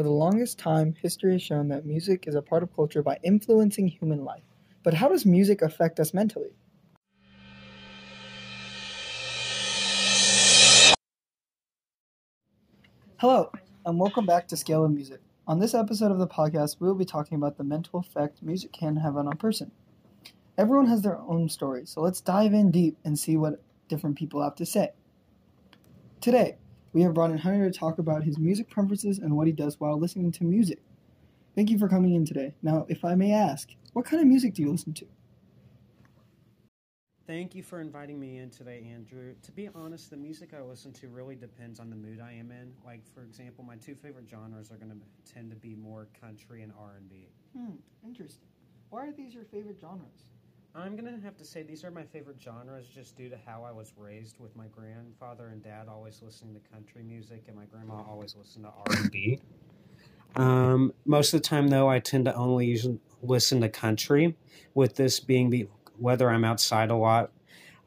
For the longest time, history has shown that music is a part of culture by influencing human life. But how does music affect us mentally? Hello, and welcome back to Scale of Music. On this episode of the podcast, we will be talking about the mental effect music can have on a person. Everyone has their own story, so let's dive in deep and see what different people have to say. Today, we have brought in Hunter to talk about his music preferences and what he does while listening to music. Thank you for coming in today. Now, if I may ask, what kind of music do you listen to? Thank you for inviting me in today, Andrew. To be honest, the music I listen to really depends on the mood I am in. Like, for example, my two favorite genres are going to tend to be more country and R&B. Hmm, interesting. Why are these your favorite genres? I'm going to have to say these are my favorite genres just due to how I was raised with my grandfather and dad always listening to country music and my grandma always listened to R&B. Um, most of the time, though, I tend to only listen to country, with this being the whether I'm outside a lot,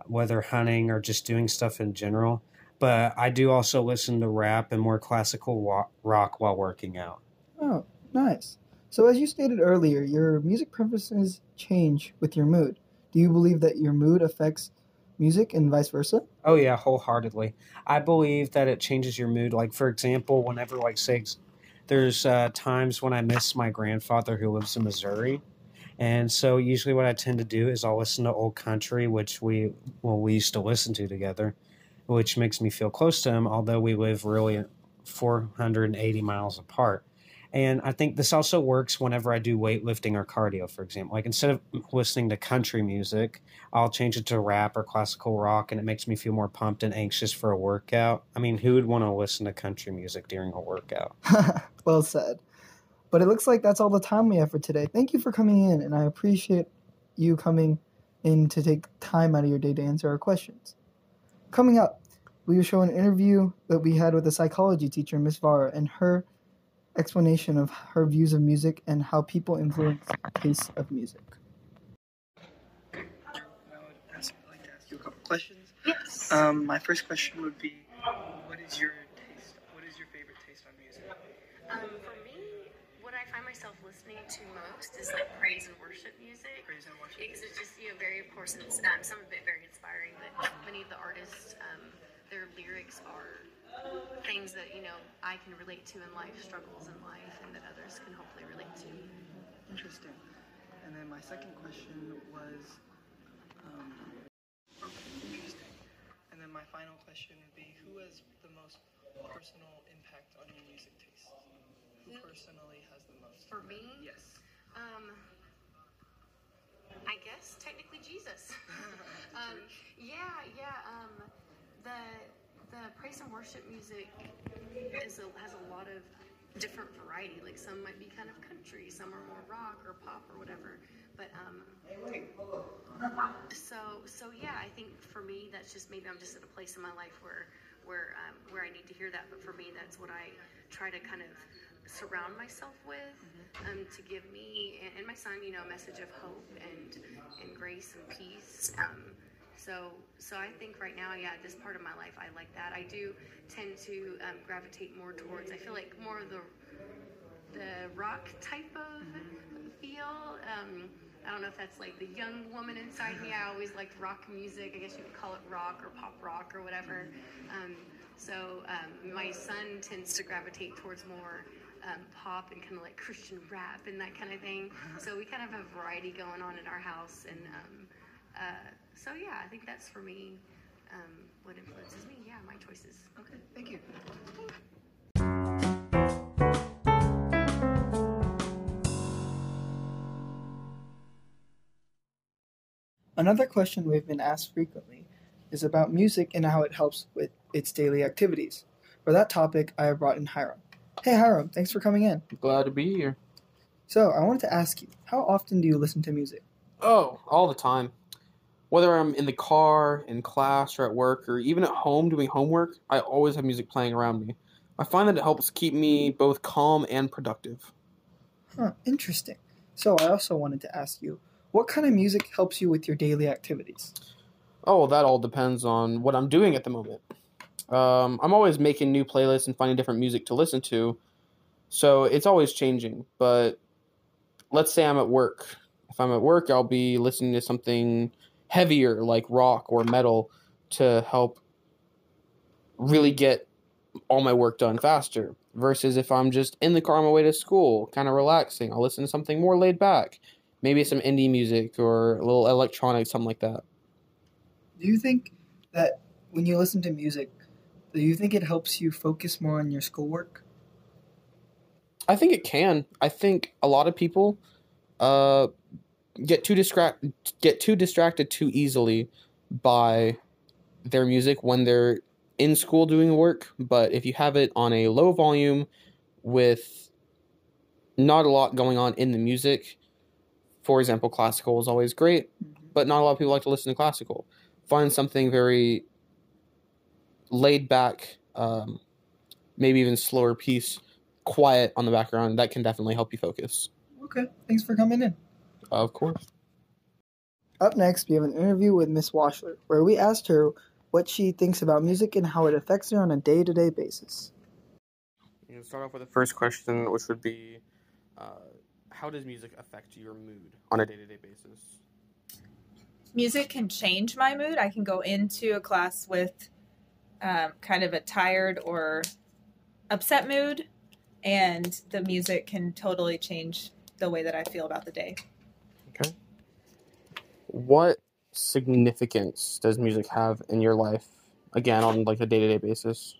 whether hunting or just doing stuff in general. But I do also listen to rap and more classical rock while working out. Oh, nice. So, as you stated earlier, your music preferences change with your mood. Do you believe that your mood affects music and vice versa? Oh yeah, wholeheartedly. I believe that it changes your mood. Like for example, whenever like say there's uh, times when I miss my grandfather who lives in Missouri, and so usually what I tend to do is I'll listen to old country, which we well we used to listen to together, which makes me feel close to him, although we live really 480 miles apart. And I think this also works whenever I do weightlifting or cardio, for example. Like instead of listening to country music, I'll change it to rap or classical rock, and it makes me feel more pumped and anxious for a workout. I mean, who would want to listen to country music during a workout? well said. But it looks like that's all the time we have for today. Thank you for coming in, and I appreciate you coming in to take time out of your day to answer our questions. Coming up, we will show an interview that we had with a psychology teacher, Miss Vara, and her explanation of her views of music and how people influence taste of music. I like to ask you a couple questions. Yes. Um, my first question would be, what is your taste? What is your favorite taste on music? Um, for me, what I find myself listening to most is like praise and worship music. Praise and worship. Because it's just you know very of course it's um, some of it very inspiring, but many of the artists, um, their lyrics are things that you know I can relate to in life, struggles in life, and that others can hopefully relate to. Interesting. And then my second question was, um, interesting. And then my final question would be, who has the most personal impact on your music taste? Who personally has the most? For me? Yes. Um, I guess technically Jesus. um, yeah, yeah. Um, the the praise and worship music is a, has a lot of different variety. Like some might be kind of country, some are more rock or pop or whatever. But um, so so yeah, I think for me that's just maybe I'm just at a place in my life where where um, where I need to hear that. But for me, that's what I try to kind of surround myself with um, to give me and, and, my son, you know, a message of hope and and grace and peace. Um, so, so I think right now, yeah, this part of my life, I like that. I do tend to um, gravitate more towards. I feel like more of the the rock type of feel. Um, I don't know if that's like the young woman inside me. I always liked rock music. I guess you could call it rock or pop rock or whatever. Um, so um, my son tends to gravitate towards more um, pop and kind of like Christian rap and that kind of thing. So we kind of have variety going on in our house and. Um, uh, so yeah, I think that's for me um, what influences me. Yeah, my choices. Okay, thank you. Another question we've been asked frequently is about music and how it helps with its daily activities. For that topic, I have brought in Hiram. Hey Hiram, thanks for coming in. Glad to be here. So, I wanted to ask you, how often do you listen to music? Oh, all the time whether I'm in the car, in class, or at work, or even at home doing homework, I always have music playing around me. I find that it helps keep me both calm and productive. Huh, interesting. So I also wanted to ask you, what kind of music helps you with your daily activities? Oh, well, that all depends on what I'm doing at the moment. Um, I'm always making new playlists and finding different music to listen to. So it's always changing. But let's say I'm at work. If I'm at work, I'll be listening to something heavier like rock or metal to help really get all my work done faster. Versus if I'm just in the car on my way to school, kind of relaxing, I'll listen to something more laid back. Maybe some indie music or a little electronic, something like that. Do you think that when you listen to music, do you think it helps you focus more on your schoolwork? I think it can. I think a lot of people uh, get too distract get too distracted too easily by their music when they're in school doing work. But if you have it on a low volume with not a lot going on in the music, for example, classical is always great, but not a lot of people like to listen to classical. Find something very laid back, um, maybe even slower piece, quiet on the background. That can definitely help you focus. Okay, thanks for coming in. Of course. Up next, we have an interview with Miss Washler, where we asked her what she thinks about music and how it affects her on a day to day basis. You can start off with the first question, which would be uh, How does music affect your mood on a day to day basis? music can change my mood. I can go into a class with um, kind of a tired or upset mood, and the music can totally change the way that I feel about the day. Okay. What significance does music have in your life? Again, on like a day to day basis.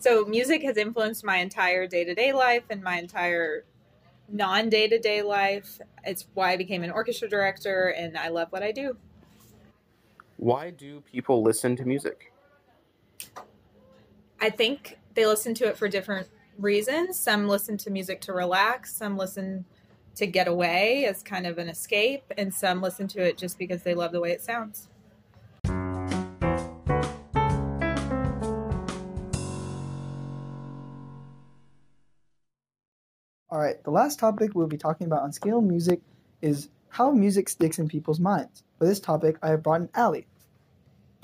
So, music has influenced my entire day to day life and my entire non day to day life. It's why I became an orchestra director, and I love what I do. Why do people listen to music? I think they listen to it for different reasons. Some listen to music to relax, some listen to get away as kind of an escape, and some listen to it just because they love the way it sounds. All right, the last topic we'll be talking about on Scale Music is how music sticks in people's minds. For this topic, I have brought in Allie.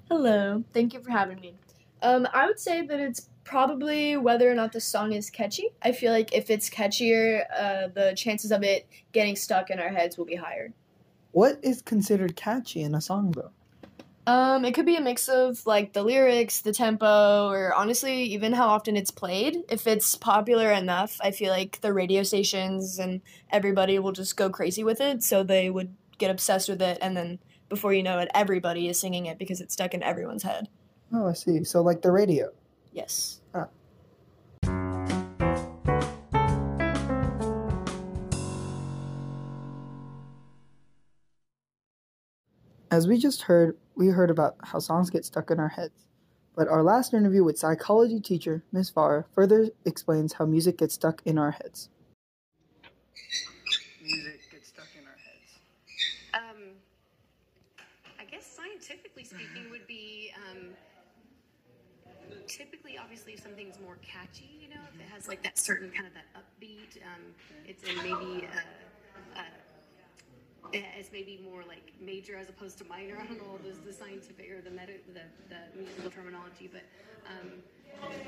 Hello, thank you for having me. Um, I would say that it's probably whether or not the song is catchy. I feel like if it's catchier, uh, the chances of it getting stuck in our heads will be higher. What is considered catchy in a song, though? Um, it could be a mix of like the lyrics, the tempo, or honestly, even how often it's played. If it's popular enough, I feel like the radio stations and everybody will just go crazy with it, so they would get obsessed with it, and then before you know it, everybody is singing it because it's stuck in everyone's head. Oh, I see. So, like the radio. Yes. As we just heard, we heard about how songs get stuck in our heads. But our last interview with psychology teacher Miss Farr further explains how music gets stuck in our heads. Music gets stuck in our heads. Um, I guess scientifically speaking would be um, typically, obviously, if something's more catchy, you know, if it has like that certain kind of that upbeat, um, it's in maybe uh, uh, it's maybe more like major as opposed to minor. I don't know the, the scientific or the meta, the, the musical terminology, but um,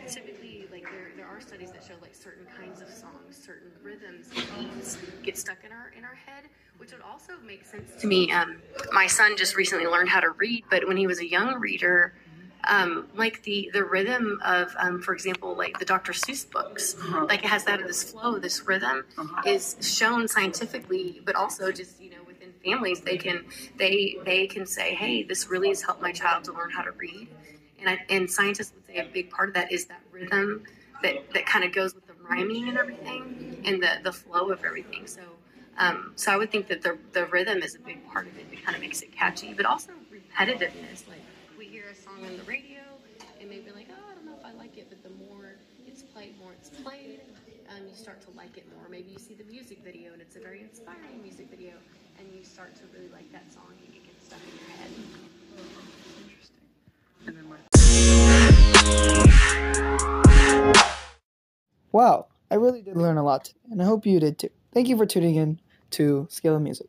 typically, like there, there are studies that show like certain kinds of songs, certain rhythms, beats get stuck in our in our head, which would also make sense to me. Um, my son just recently learned how to read, but when he was a young reader. Um, like the the rhythm of, um, for example, like the Dr. Seuss books, like it has that this flow, this rhythm is shown scientifically, but also just you know within families they can they they can say, hey, this really has helped my child to learn how to read, and I, and scientists would say a big part of that is that rhythm that that kind of goes with the rhyming and everything, and the the flow of everything. So. Um, so I would think that the the rhythm is a big part of it. It kind of makes it catchy, but also repetitiveness. Like hear a song on the radio, and maybe like, oh, I don't know if I like it, but the more it's played, more it's played, um, you start to like it more. Maybe you see the music video, and it's a very inspiring music video, and you start to really like that song, and it gets stuck in your head. Interesting. And then my... Wow, I really did learn a lot and I hope you did too. Thank you for tuning in to Scale of Music.